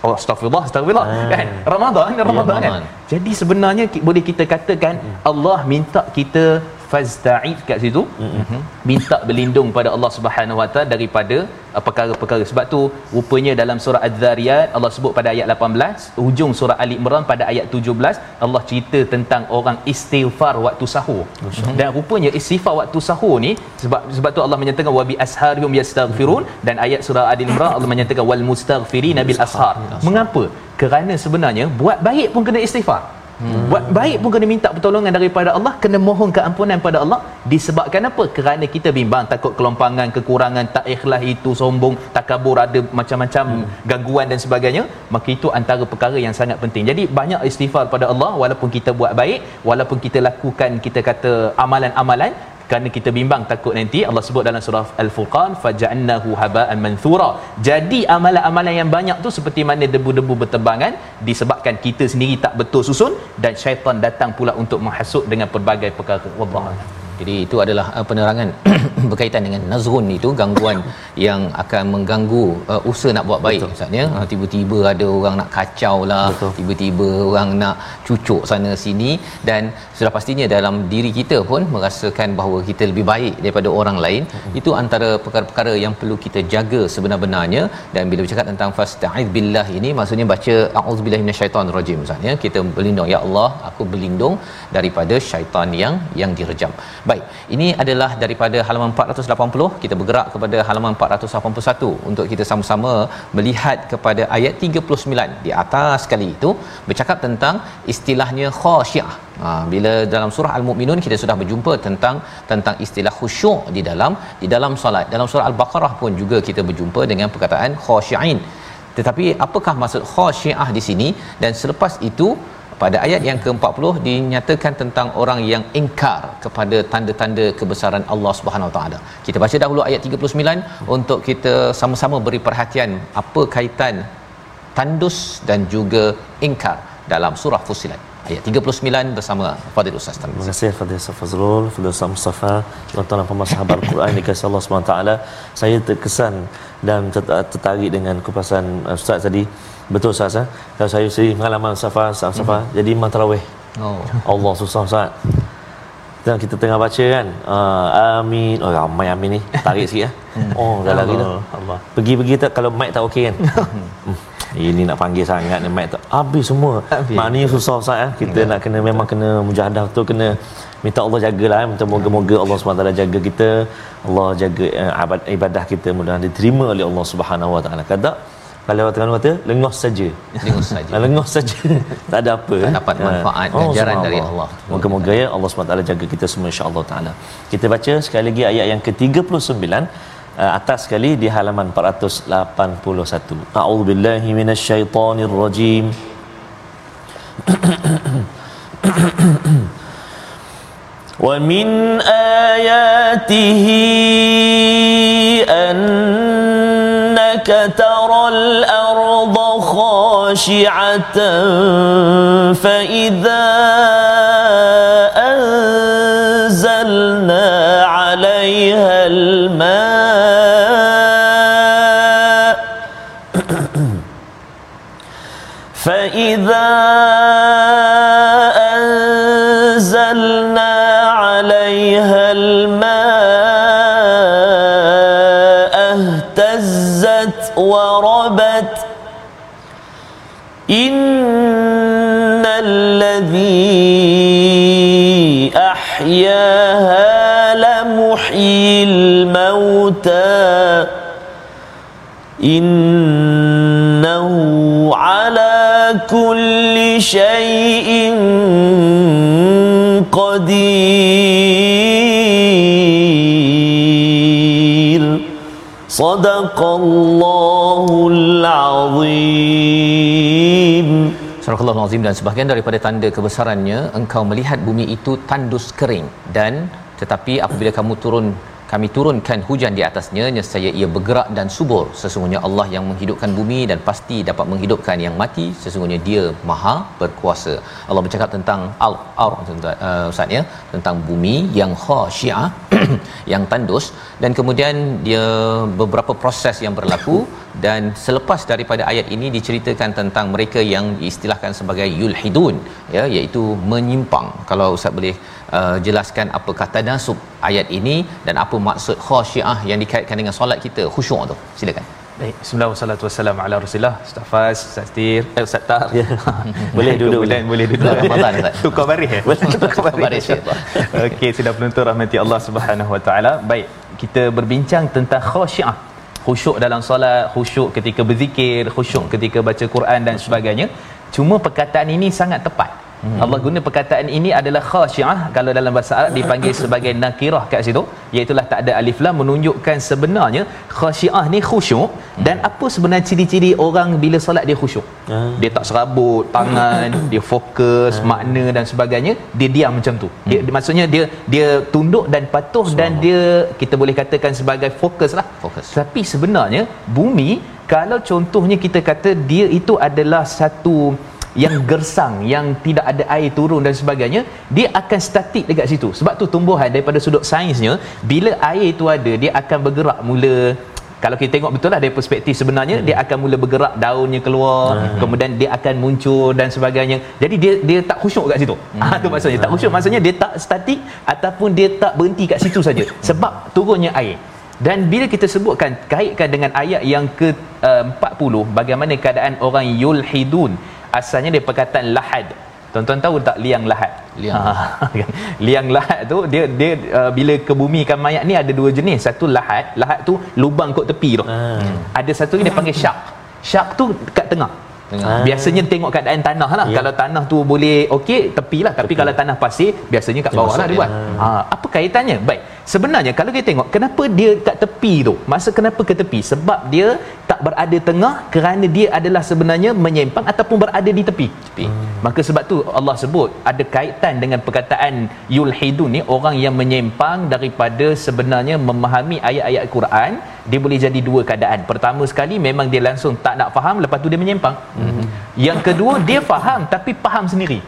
Oh, astagfirullah, astagfirullah. Hmm. Kan? Ramadan, Ramadan, ya, Ramadan kan. Jadi sebenarnya boleh kita katakan hmm. Allah minta kita fasta'id kat situ. Mm-hmm. minta berlindung pada Allah Subhanahu Wa Taala daripada uh, perkara-perkara. Sebab tu rupanya dalam surah Az-Zariyat Allah sebut pada ayat 18 hujung surah Ali Imran pada ayat 17 Allah cerita tentang orang istighfar waktu sahur. Mm-hmm. dan rupanya istighfar waktu sahur ni sebab sebab tu Allah menyatakan wa bi asharihum yastaghfirun. Mm-hmm. dan ayat surah Ali Imran Allah menyatakan wal mustaghfirin bil ashar. Mengapa? Kerana sebenarnya buat baik pun kena istighfar Hmm. Buat baik pun kena minta pertolongan daripada Allah, kena mohon keampunan pada Allah disebabkan apa? Kerana kita bimbang takut kelompangan, kekurangan, tak ikhlas itu sombong, takabur ada macam-macam hmm. gangguan dan sebagainya, maka itu antara perkara yang sangat penting. Jadi banyak istighfar pada Allah walaupun kita buat baik, walaupun kita lakukan kita kata amalan-amalan kerana kita bimbang takut nanti Allah sebut dalam surah Al-Furqan faja'annahu haba'an manthura. Jadi amalan-amalan yang banyak tu seperti mana debu-debu bertebangan disebabkan kita sendiri tak betul susun dan syaitan datang pula untuk menghasut dengan pelbagai perkara. Wallahu jadi itu adalah uh, penerangan berkaitan dengan nazrun itu gangguan yang akan mengganggu uh, usaha nak buat baik misalnya uh, tiba-tiba ada orang nak kacau lah Betul. tiba-tiba orang nak cucuk sana sini. Dan sudah pastinya dalam diri kita pun merasakan bahawa kita lebih baik daripada orang lain. Hmm. itu antara perkara-perkara yang perlu kita jaga sebenar-benarnya. Dan bila bercakap tentang fasta'iz billah ini maksudnya baca a'udzubillahi minasyaitonirrajim misalnya kita berlindung. Ya Allah aku berlindung daripada syaitan yang yang direjam Baik, ini adalah daripada halaman 480 kita bergerak kepada halaman 481 untuk kita sama-sama melihat kepada ayat 39 di atas sekali itu bercakap tentang istilahnya khasyah. Ha, bila dalam surah Al-Mu'minun kita sudah berjumpa tentang tentang istilah khusyuk di dalam di dalam solat. Dalam surah Al-Baqarah pun juga kita berjumpa dengan perkataan khasyiin. Tetapi apakah maksud khasyah di sini dan selepas itu pada ayat yang ke-40 dinyatakan tentang orang yang ingkar kepada tanda-tanda kebesaran Allah Subhanahu Taala. Kita baca dahulu ayat 39 untuk kita sama-sama beri perhatian apa kaitan tandus dan juga ingkar dalam surah Fusilat ayat 39 bersama Fadil Ustaz Terima kasih Fadil Ustaz Fazrul, Fadil Ustaz Mustafa, tuan-tuan dan sahabat Al-Quran dikasih Allah SWT. Saya terkesan dan tertarik dengan kupasan Ustaz tadi Betul Ustaz eh? Kalau saya sendiri pengalaman Safa, Safa, Safa mm-hmm. jadi imam tarawih. Oh. Allah susah Ustaz. Dan kita tengah baca kan. Uh, amin. Oh ramai amin ni. Tarik sikit ya. Oh dah lari dah. Pergi-pergi tak kalau mic tak okey kan. Hmm. Ini nak panggil sangat ni mic tak. Habis semua. Habis. Maknanya susah Ustaz ya. Kita nak kena memang kena mujahadah tu kena minta Allah jagalah eh. minta moga-moga Allah SWT jaga kita Allah jaga uh, ibadah kita mudah-mudahan diterima oleh Allah Subhanahu Wa Taala kata kalau orang Terengganu kata lengah saja lengah saja lengah saja tak ada apa tak dapat ya. manfaat oh, ganjaran dari Allah moga-moga ya Allah SWT jaga kita semua insya-Allah taala kita baca sekali lagi ayat yang ke-39 Eh, atas sekali di halaman 481 a'udzubillahi minasyaitonirrajim. Wa min ayatihi annaka taral arda khashi'atan fa idza anzalna 'alayha al-maa فإذا أنزلنا عليها وربت إن الذي أحياها لمحيي الموتى إنه كل شيء قدير صدق الله العظيم Surah Al-Azim dan sebahagian daripada tanda kebesarannya engkau melihat bumi itu tandus kering dan tetapi apabila kamu turun kami turunkan hujan di atasnya nescaya ia bergerak dan subur. Sesungguhnya Allah yang menghidupkan bumi dan pasti dapat menghidupkan yang mati. Sesungguhnya dia maha berkuasa. Allah bercakap tentang al ar uh, ya tentang bumi yang khasyiah yang tandus. Dan kemudian dia beberapa proses yang berlaku. Dan selepas daripada ayat ini diceritakan tentang mereka yang diistilahkan sebagai yulhidun ya iaitu menyimpang. Kalau ustaz boleh uh, jelaskan apa kata nasub ayat ini dan apa maksud khasyiah yang dikaitkan dengan solat kita khusyuk tu silakan Baik, bismillah wassalatu wassalamu ala rasulillah. Ustaz Faz, Ustaz Tir, eh, Ustaz Tar. Ya. Boleh duduk, boleh. boleh duduk. Ramadan, Ustaz. Tukar baris eh? Boleh tukar baris. baris ya. Okey, sudah penonton rahmati Allah Subhanahu Wa Taala. Baik, kita berbincang tentang khasyiah. Khusyuk dalam solat, khusyuk ketika berzikir, khusyuk ketika baca Quran dan sebagainya. Cuma perkataan ini sangat tepat. Hmm. Allah guna perkataan ini adalah khasyiah kalau dalam bahasa Arab dipanggil sebagai nakirah kat situ iaitu tak ada alif lam menunjukkan sebenarnya khasyiah ni khusyuk hmm. dan apa sebenarnya ciri-ciri orang bila solat dia khusyuk Hmm. dia tak serabut tangan dia fokus makna dan sebagainya dia diam macam tu dia, dia maksudnya dia dia tunduk dan patuh dan dia kita boleh katakan sebagai fokus lah Fokus. tapi sebenarnya bumi kalau contohnya kita kata dia itu adalah satu yang gersang yang tidak ada air turun dan sebagainya dia akan statik dekat situ sebab tu tumbuhan daripada sudut sainsnya bila air itu ada dia akan bergerak mula kalau kita tengok betul lah dari perspektif sebenarnya hmm. dia akan mula bergerak daunnya keluar hmm. kemudian dia akan muncul dan sebagainya jadi dia dia tak khusyuk kat situ hmm. ha tu maksudnya tak khusyuk maksudnya dia tak statik ataupun dia tak berhenti kat situ saja sebab turunnya air dan bila kita sebutkan kaitkan dengan ayat yang ke uh, 40 bagaimana keadaan orang yulhidun asalnya dia perkataan lahad tuan-tuan tahu tak liang lahat Liang. ha, kan? liang lahat tu dia dia uh, bila kebumikan mayat ni ada dua jenis satu lahat lahat tu lubang kot tepi tu Ah. ada satu ni dia panggil syak syak tu dekat tengah Tengah. Ah. Biasanya tengok keadaan tanah lah. Ya. Kalau tanah tu boleh okey tepi lah. Tapi Tepi. kalau tanah pasir biasanya kat Dia bawah lah dia buat. Ha, apa kaitannya? Baik. Sebenarnya kalau kita tengok kenapa dia kat tepi tu? Masa kenapa ke tepi? Sebab dia tak berada tengah kerana dia adalah sebenarnya menyimpang ataupun berada di tepi. Tepi. Maka sebab tu Allah sebut ada kaitan dengan perkataan yulhidun ni orang yang menyimpang daripada sebenarnya memahami ayat-ayat Quran dia boleh jadi dua keadaan. Pertama sekali memang dia langsung tak nak faham lepas tu dia menyimpang. Mm-hmm. Yang kedua dia faham tapi faham sendiri.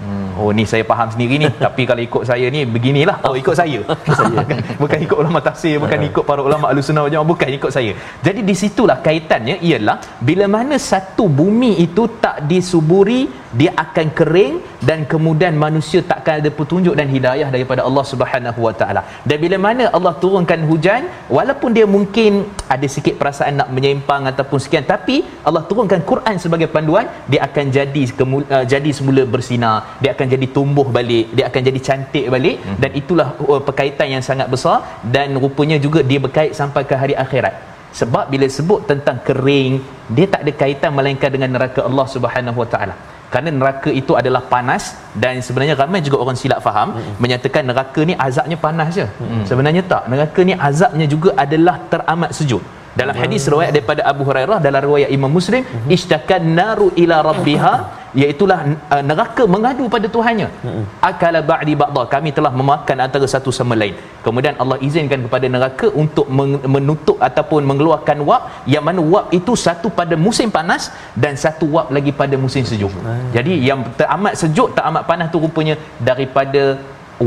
Hmm. Oh ni saya faham sendiri ni. Tapi kalau ikut saya ni beginilah. Oh ikut saya? Saya. Bukan ikut ulama tafsir bukan ikut para ulama ahlussunnah wal bukan ikut saya. Jadi di situlah kaitannya ialah bila mana satu bumi itu tak disuburi dia akan kering dan kemudian manusia takkan ada petunjuk dan hidayah daripada Allah Subhanahu wa taala. Dan bila mana Allah turunkan hujan walaupun dia mungkin ada sikit perasaan nak menyimpang ataupun sekian tapi Allah turunkan Quran sebagai panduan dia akan jadi kemu, uh, jadi semula bersinar. Dia akan jadi tumbuh balik dia akan jadi cantik balik. Hmm. dan itulah uh, perkaitan yang sangat besar. Dan rupanya juga dia berkait sampai ke hari akhirat. Sebab bila sebut tentang kering dia tak ada kaitan melainkan dengan neraka Allah Subhanahu Wa Taala kerana neraka itu adalah panas dan sebenarnya ramai juga orang silap faham mm-hmm. menyatakan neraka ni azabnya panas je mm-hmm. sebenarnya tak neraka ni azabnya juga adalah teramat sejuk dalam hadis riwayat daripada Abu Hurairah dalam riwayat Imam Muslim mm-hmm. istakan naru ila rabbiha iaitulah uh, neraka mengadu pada Tuhannya. Akala ba'di ba'dha kami telah memakan antara satu sama lain. Kemudian Allah izinkan kepada neraka untuk men- menutup ataupun mengeluarkan wap yang mana wap itu satu pada musim panas dan satu wap lagi pada musim sejuk. Jadi yang teramat sejuk teramat panas tu rupanya daripada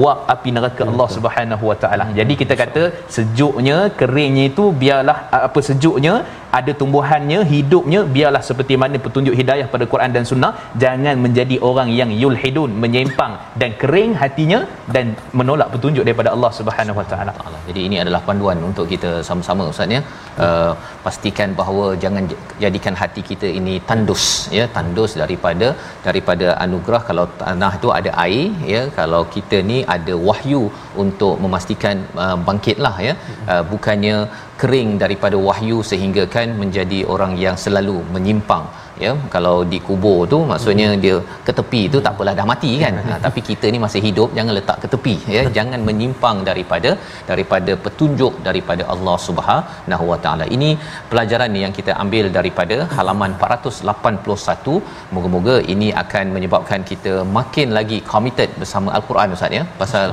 wap api neraka Allah Subhanahu Wa Taala. Jadi kita kata sejuknya, keringnya itu biarlah apa sejuknya, ada tumbuhannya, hidupnya biarlah seperti mana petunjuk hidayah pada Quran dan Sunnah, jangan menjadi orang yang yulhidun, menyimpang dan kering hatinya dan menolak petunjuk daripada Allah Subhanahu Wa Taala. Jadi ini adalah panduan untuk kita sama-sama Ustaz ya. Uh, pastikan bahawa jangan jadikan hati kita ini tandus ya, tandus daripada daripada anugerah. Kalau tanah itu ada air ya, kalau kita ni ada wahyu untuk memastikan uh, bangkitlah ya. Uh, bukannya kering daripada wahyu sehingga kan menjadi orang yang selalu menyimpang ya kalau dikubur tu maksudnya dia ke tepi tu tak apalah dah mati kan? Ha, tapi kita ni masih hidup jangan letak ke tepi ya. Jangan menyimpang daripada daripada petunjuk daripada Allah Subhanahu Wa Taala. Ini pelajaran ni yang kita ambil daripada halaman 481 moga-moga ini akan menyebabkan kita makin lagi committed bersama al-Quran ustaz ya. Pasal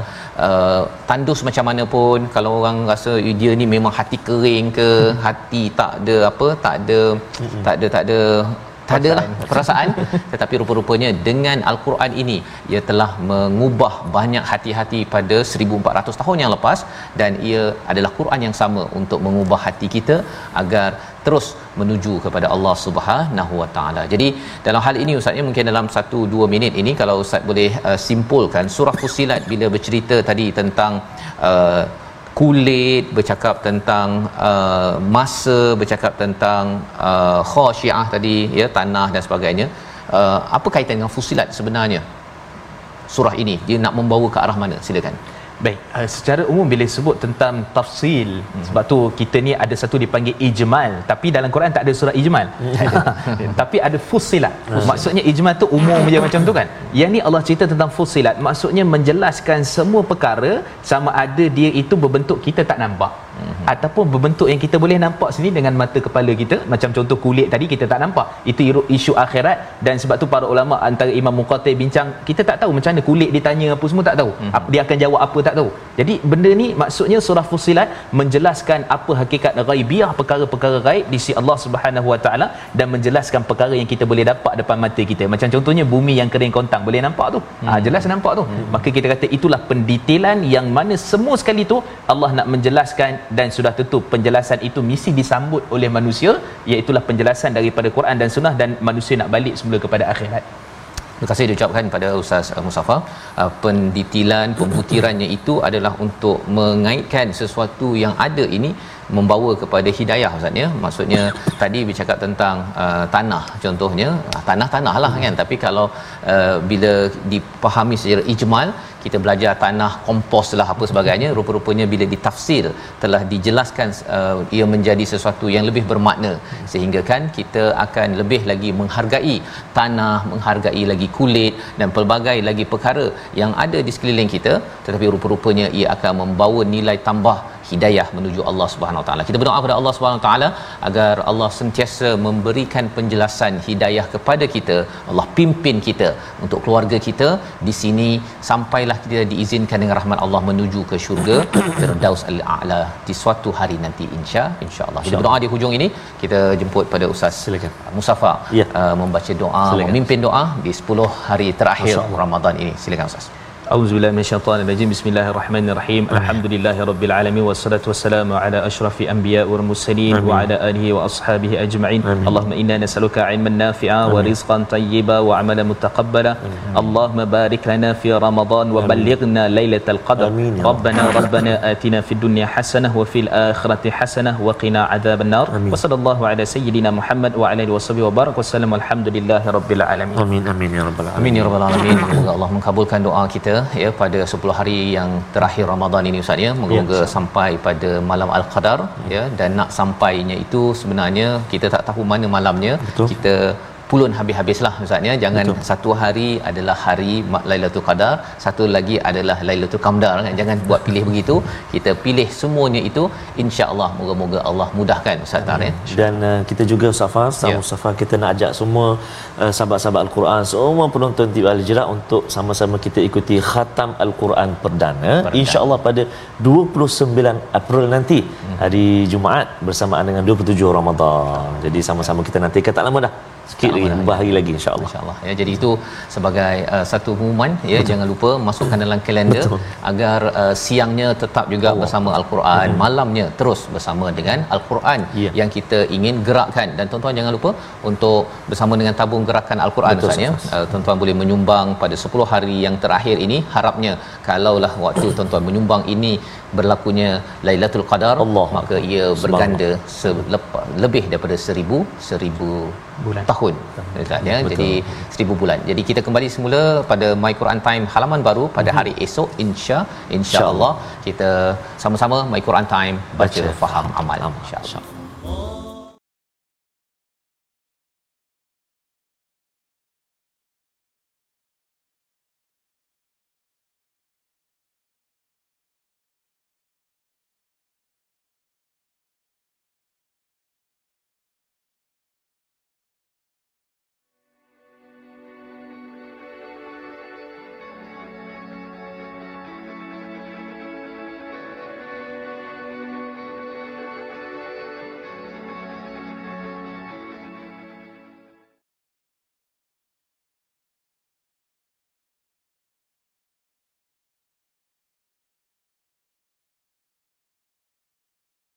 uh, tandus macam mana pun kalau orang rasa "Eh, dia ni memang hati kering ke hati tak ada apa tak ada tak ada tak ada tak adalah perasaan tetapi rupa-rupanya dengan al-Quran ini ia telah mengubah banyak hati-hati pada 1400 tahun yang lepas dan ia adalah Quran yang sama untuk mengubah hati kita agar terus menuju kepada Allah Subhanahu Wa Taala. Jadi dalam hal ini ustaz ya mungkin dalam 1 2 minit ini kalau ustaz boleh uh, simpulkan surah Fusilat bila bercerita tadi tentang uh, kulit bercakap tentang uh, masa bercakap tentang uh, khasyiah tadi ya tanah dan sebagainya. Uh, apa kaitan dengan fusilat sebenarnya? Surah ini dia nak membawa ke arah mana? Silakan Baik, uh, secara umum bila sebut tentang tafsil, hmm. sebab tu kita ni ada satu dipanggil ijmal, tapi dalam Quran tak ada surah ijmal. tapi ada fussilat. Maksudnya ijmal tu umum je macam tu kan. Yang ni Allah cerita tentang fussilat, maksudnya menjelaskan semua perkara sama ada dia itu berbentuk kita tak nampak. Hmm. Ataupun berbentuk yang kita boleh nampak sendiri dengan mata kepala kita, macam contoh kulit tadi kita tak nampak. Itu isu akhirat dan sebab tu para ulama antara Imam Muqatil bincang, kita tak tahu macam mana kulit ditanya apa semua tak tahu. Hmm. Dia akan jawab apa tak tahu. Jadi benda ni maksudnya surah Fusilat menjelaskan apa hakikat ghaibiyah perkara-perkara gaib di sisi Allah Subhanahu Wa Taala dan menjelaskan perkara yang kita boleh dapat depan mata kita. Macam contohnya bumi yang kering kontang boleh nampak tu. Hmm. Ha, jelas nampak tu. Hmm. Maka kita kata itulah pendetailan yang mana semua sekali tu Allah nak menjelaskan dan sudah tentu penjelasan itu mesti disambut oleh manusia iaitu penjelasan daripada Quran dan Sunnah dan manusia nak balik semula kepada akhirat. Terima kasih diucapkan pada Ustaz uh, Musafa. Uh, pendetilan, pembutirannya itu adalah untuk mengaitkan sesuatu yang ada ini membawa kepada hidayah Ustaz ya. Maksudnya tadi bercakap tentang uh, tanah contohnya, tanah-tanah lah kan. Tapi kalau uh, bila dipahami secara ijmal, kita belajar tanah kompos lah apa sebagainya rupa-rupanya bila ditafsir telah dijelaskan uh, ia menjadi sesuatu yang lebih bermakna sehingga kan kita akan lebih lagi menghargai tanah menghargai lagi kulit dan pelbagai lagi perkara yang ada di sekeliling kita tetapi rupa-rupanya ia akan membawa nilai tambah hidayah menuju Allah Subhanahu Wa Taala. Kita berdoa kepada Allah Subhanahu Wa Taala agar Allah sentiasa memberikan penjelasan hidayah kepada kita. Allah pimpin kita untuk keluarga kita di sini sampailah kita diizinkan dengan rahmat Allah menuju ke syurga Firdaus Al-A'la di suatu hari nanti insya insya-Allah. Kita berdoa di hujung ini kita jemput pada Ustaz Silakan. Musafa Ya. uh, membaca doa, Silakan. memimpin doa di 10 hari terakhir Ramadan ini. Silakan Ustaz. أعوذ بالله من الشيطان الرجيم. بسم الله الرحمن الرحيم. الحمد لله رب العالمين والصلاة والسلام على أشرف الأنبياء والمرسلين آمين. وعلى آله وأصحابه أجمعين. آمين. اللهم إنا نسألك علما نافعا ورزقا طيبا وعملا متقبلا. اللهم بارك لنا في رمضان وبلغنا ليلة القدر. آمين يا رب. ربنا ربنا آتنا في الدنيا حسنة وفي الآخرة حسنة وقنا عذاب النار. آمين. وصلى الله على سيدنا محمد وعلى آله وصحبه وبارك وسلم. والحمد لله رب العالمين. Amin amin ya rabbal alamin. Amin ya rabbal alamin. Semoga Allah mengabulkan doa kita. Ya pada 10 hari yang terakhir Ramadan ini Ustaz ya. Moga-moga Ya, sampai pada malam Al-Qadar ya dan nak sampainya itu sebenarnya kita tak tahu mana malamnya. Betul. Kita pulun habis-habislah Ustaz ya. Jangan Betul. satu hari adalah hari Lailatul Qadar, satu lagi adalah Lailatul Qamdar kan. Jangan buat pilih begitu. Kita pilih semuanya itu insya-Allah moga-moga Allah mudahkan Ustaz Tar ya. Dan uh, kita juga Safa, sama Ya. yeah. Safa kita nak ajak semua uh, sahabat-sahabat Al-Quran, semua penonton TV Al-Hijrah untuk sama-sama kita ikuti khatam Al-Quran perdana, Perdana. insya-Allah pada 29 April nanti Hmm. hari Jumaat bersamaan dengan 27 Ramadan. Jadi sama-sama kita nantikan tak lama dah. Sikit lagi, beberapa hari lagi insya-Allah. InsyaAllah ya jadi itu sebagai uh, satu pengumuman ya Betul. jangan lupa masukkan dalam kalender Betul. agar uh, siangnya tetap juga Allah. bersama al-Quran malamnya terus bersama dengan al-Quran Ya. yang kita ingin gerakkan dan tuan-tuan jangan lupa untuk bersama dengan tabung gerakan al-Quran Betul, ya uh, tuan-tuan boleh menyumbang pada 10 hari yang terakhir ini harapnya kalaulah waktu tuan-tuan menyumbang ini berlakunya Lailatul Qadar Allah. maka ia berganda selepas, lebih daripada seribu seribu Bulan. tahun. Ustaz ya? Betul. jadi seribu bulan. Jadi kita kembali semula pada My Quran Time halaman baru pada hari esok insya insya Allah. Kita sama-sama My Quran Time baca, Baca, faham amal insya Allah